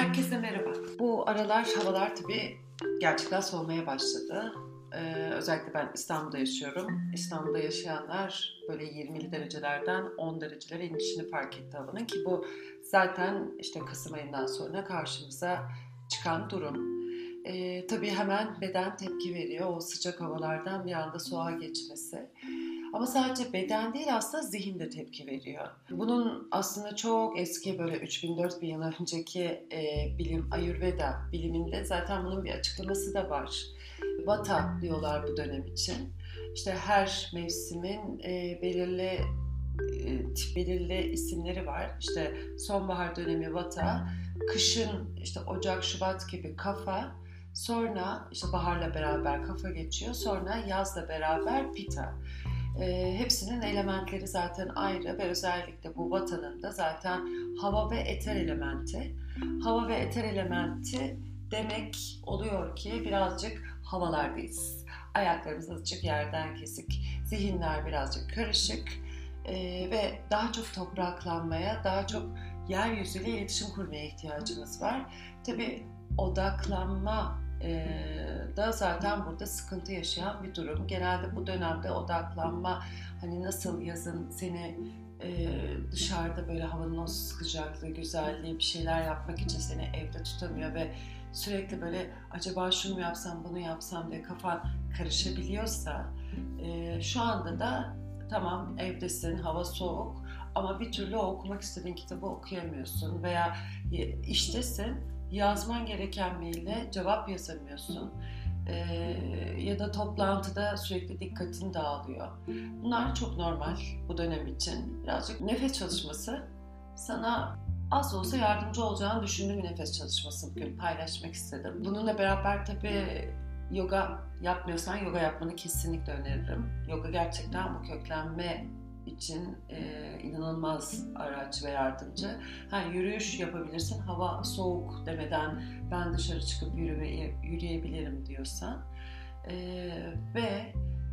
Herkese merhaba. Bu aralar havalar tabii gerçekten soğumaya başladı. Ee, özellikle ben İstanbul'da yaşıyorum. İstanbul'da yaşayanlar böyle 20'li derecelerden 10 derecelere inişini fark etti havanın ki bu zaten işte Kasım ayından sonra karşımıza çıkan durum. Ee, tabii hemen beden tepki veriyor o sıcak havalardan bir anda soğuğa geçmesi. Ama sadece beden değil aslında zihin de tepki veriyor. Bunun aslında çok eski böyle 3000-4000 yıl önceki e, bilim Ayurveda biliminde zaten bunun bir açıklaması da var. Vata diyorlar bu dönem için. İşte her mevsimin e, belirli e, belirli isimleri var. İşte sonbahar dönemi Vata, kışın işte Ocak, Şubat gibi Kafa, sonra işte baharla beraber Kafa geçiyor, sonra yazla beraber Pita. E, hepsinin elementleri zaten ayrı ve özellikle bu vatanın da zaten hava ve eter elementi. Hava ve eter elementi demek oluyor ki birazcık havalardayız. Ayaklarımız azıcık yerden kesik, zihinler birazcık karışık e, ve daha çok topraklanmaya, daha çok yeryüzüyle iletişim kurmaya ihtiyacımız var. Tabi odaklanma e, da zaten burada sıkıntı yaşayan bir durum. Genelde bu dönemde odaklanma hani nasıl yazın seni e, dışarıda böyle havanın o sıcaklığı, güzelliği bir şeyler yapmak için seni evde tutamıyor ve sürekli böyle acaba şunu yapsam bunu yapsam diye kafan karışabiliyorsa e, şu anda da tamam evdesin hava soğuk ama bir türlü okumak istediğin kitabı okuyamıyorsun veya iştesin yazman gereken maille cevap yazamıyorsun ee, ya da toplantıda sürekli dikkatin dağılıyor. Bunlar çok normal bu dönem için. Birazcık nefes çalışması sana az olsa yardımcı olacağını düşündüğüm bir nefes çalışması bugün paylaşmak istedim. Bununla beraber tabii yoga yapmıyorsan yoga yapmanı kesinlikle öneririm. Yoga gerçekten bu köklenme için e, inanılmaz araç ve yardımcı. Ha, yürüyüş yapabilirsin, hava soğuk demeden ben dışarı çıkıp yürümeye, yürüyebilirim diyorsan. E, ve,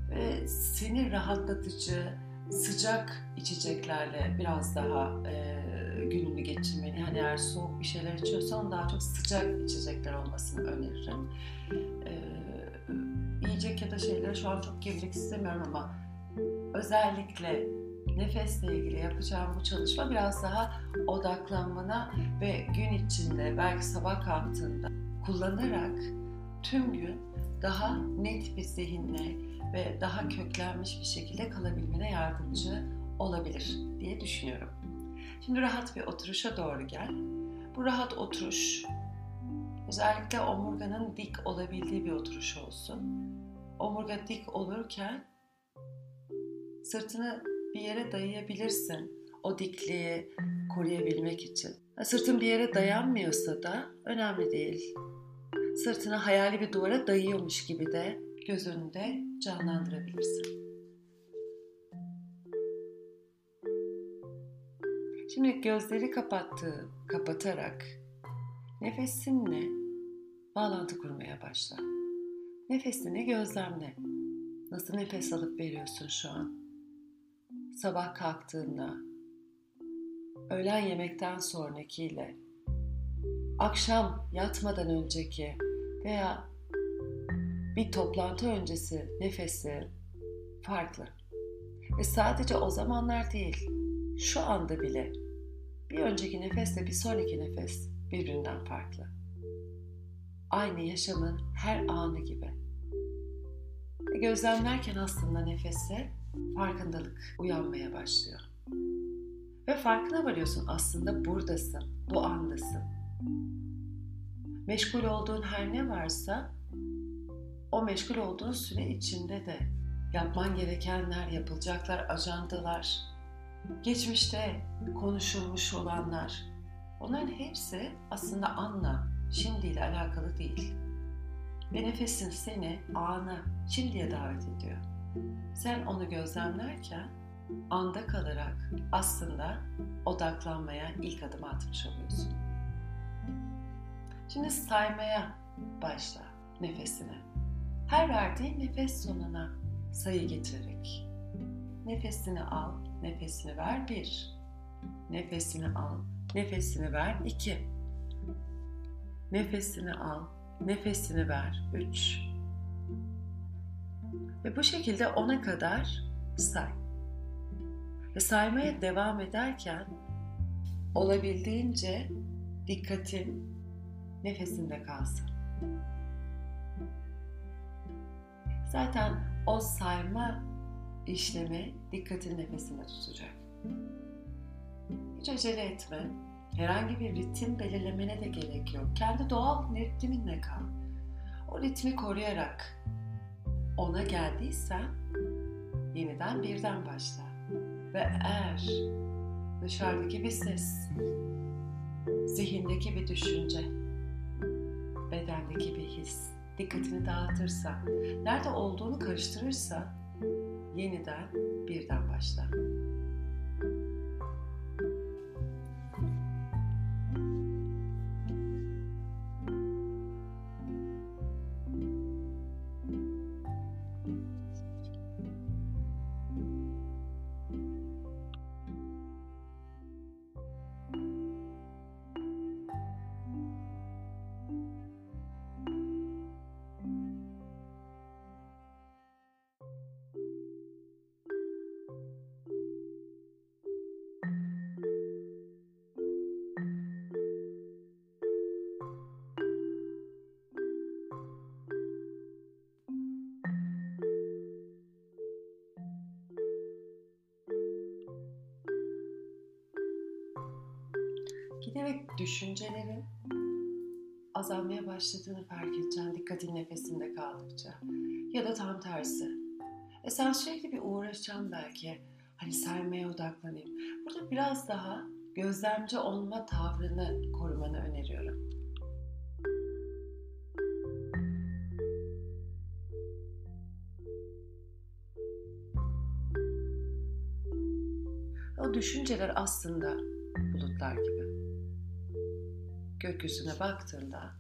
ve seni rahatlatıcı, sıcak içeceklerle biraz daha e, gününü geçirmeni. Hani eğer soğuk bir şeyler içiyorsan daha çok sıcak içecekler olmasını öneririm. E, yiyecek ya da şeylere şu an çok girmek istemiyorum ama özellikle nefesle ilgili yapacağım bu çalışma biraz daha odaklanmana ve gün içinde belki sabah kalktığında kullanarak tüm gün daha net bir zihinle ve daha köklenmiş bir şekilde kalabilmene yardımcı olabilir diye düşünüyorum. Şimdi rahat bir oturuşa doğru gel. Bu rahat oturuş özellikle omurganın dik olabildiği bir oturuş olsun. Omurga dik olurken sırtını bir yere dayayabilirsin o dikliği koruyabilmek için. Sırtın bir yere dayanmıyorsa da önemli değil. Sırtını hayali bir duvara dayıyormuş gibi de göz önünde canlandırabilirsin. Şimdi gözleri kapattığı, kapatarak nefesinle bağlantı kurmaya başla. Nefesini gözlemle. Nasıl nefes alıp veriyorsun şu an? Sabah kalktığında, öğlen yemekten sonrakiyle, akşam yatmadan önceki veya bir toplantı öncesi nefesi farklı. Ve sadece o zamanlar değil, şu anda bile bir önceki nefesle bir sonraki nefes birbirinden farklı. Aynı yaşamın her anı gibi. Gözlemlerken aslında nefese farkındalık uyanmaya başlıyor. Ve farkına varıyorsun aslında buradasın, bu andasın. Meşgul olduğun her ne varsa o meşgul olduğun süre içinde de yapman gerekenler, yapılacaklar, ajandalar, geçmişte konuşulmuş olanlar, onların hepsi aslında anla, şimdiyle alakalı değil. Ve nefesin seni ana, şimdiye davet ediyor. Sen onu gözlemlerken anda kalarak aslında odaklanmaya ilk adım atmış oluyorsun. Şimdi saymaya başla nefesine. Her verdiğin nefes sonuna sayı getirerek. Nefesini al, nefesini ver bir. Nefesini al, nefesini ver iki. Nefesini al, nefesini ver. 3 Ve bu şekilde ona kadar say. Ve saymaya devam ederken olabildiğince dikkatin nefesinde kalsın. Zaten o sayma işlemi dikkatin nefesinde tutacak. Hiç acele etme. Herhangi bir ritim belirlemene de gerek yok. Kendi doğal ritminle kal. O ritmi koruyarak ona geldiysen yeniden birden başla. Ve eğer dışarıdaki bir ses, zihindeki bir düşünce, bedendeki bir his dikkatini dağıtırsa, nerede olduğunu karıştırırsa yeniden birden başla. Giderek düşüncelerin azalmaya başladığını fark edeceksin dikkatin nefesinde kaldıkça. Ya da tam tersi. E sen sürekli bir uğraşacaksın belki. Hani saymaya odaklanayım. Burada biraz daha gözlemci olma tavrını korumanı öneriyorum. O düşünceler aslında bulutlar gibi. Gökyüzüne baktığında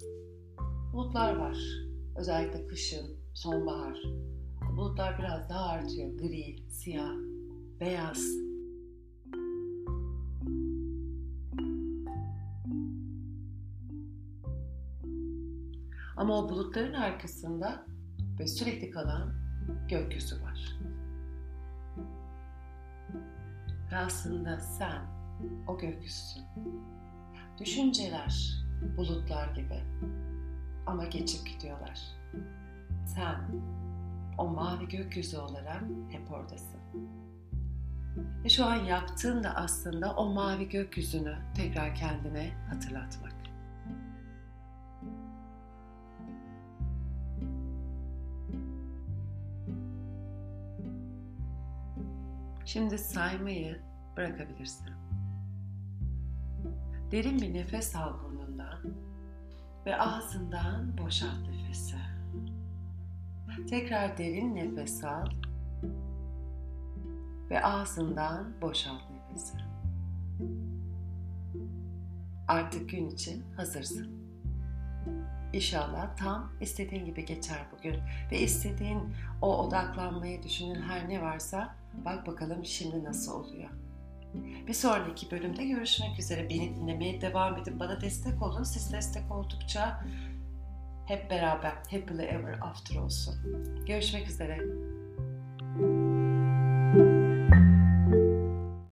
bulutlar var. Özellikle kışın, sonbahar. Bulutlar biraz daha artıyor. Gri, siyah, beyaz. Ama o bulutların arkasında ve sürekli kalan gökyüzü var. Ve aslında sen o gökyüzüsün. Düşünceler bulutlar gibi ama geçip gidiyorlar. Sen o mavi gökyüzü olarak hep oradasın. Ve şu an yaptığın da aslında o mavi gökyüzünü tekrar kendine hatırlatmak. Şimdi saymayı bırakabilirsin. Derin bir nefes al burnundan ve ağzından boşalt nefesi. Tekrar derin nefes al ve ağzından boşalt nefesi. Artık gün için hazırsın. İnşallah tam istediğin gibi geçer bugün ve istediğin o odaklanmayı düşünün her ne varsa bak bakalım şimdi nasıl oluyor. Bir sonraki bölümde görüşmek üzere. Beni dinlemeye devam edin. Bana destek olun. Siz destek oldukça hep beraber happily ever after olsun. Görüşmek üzere.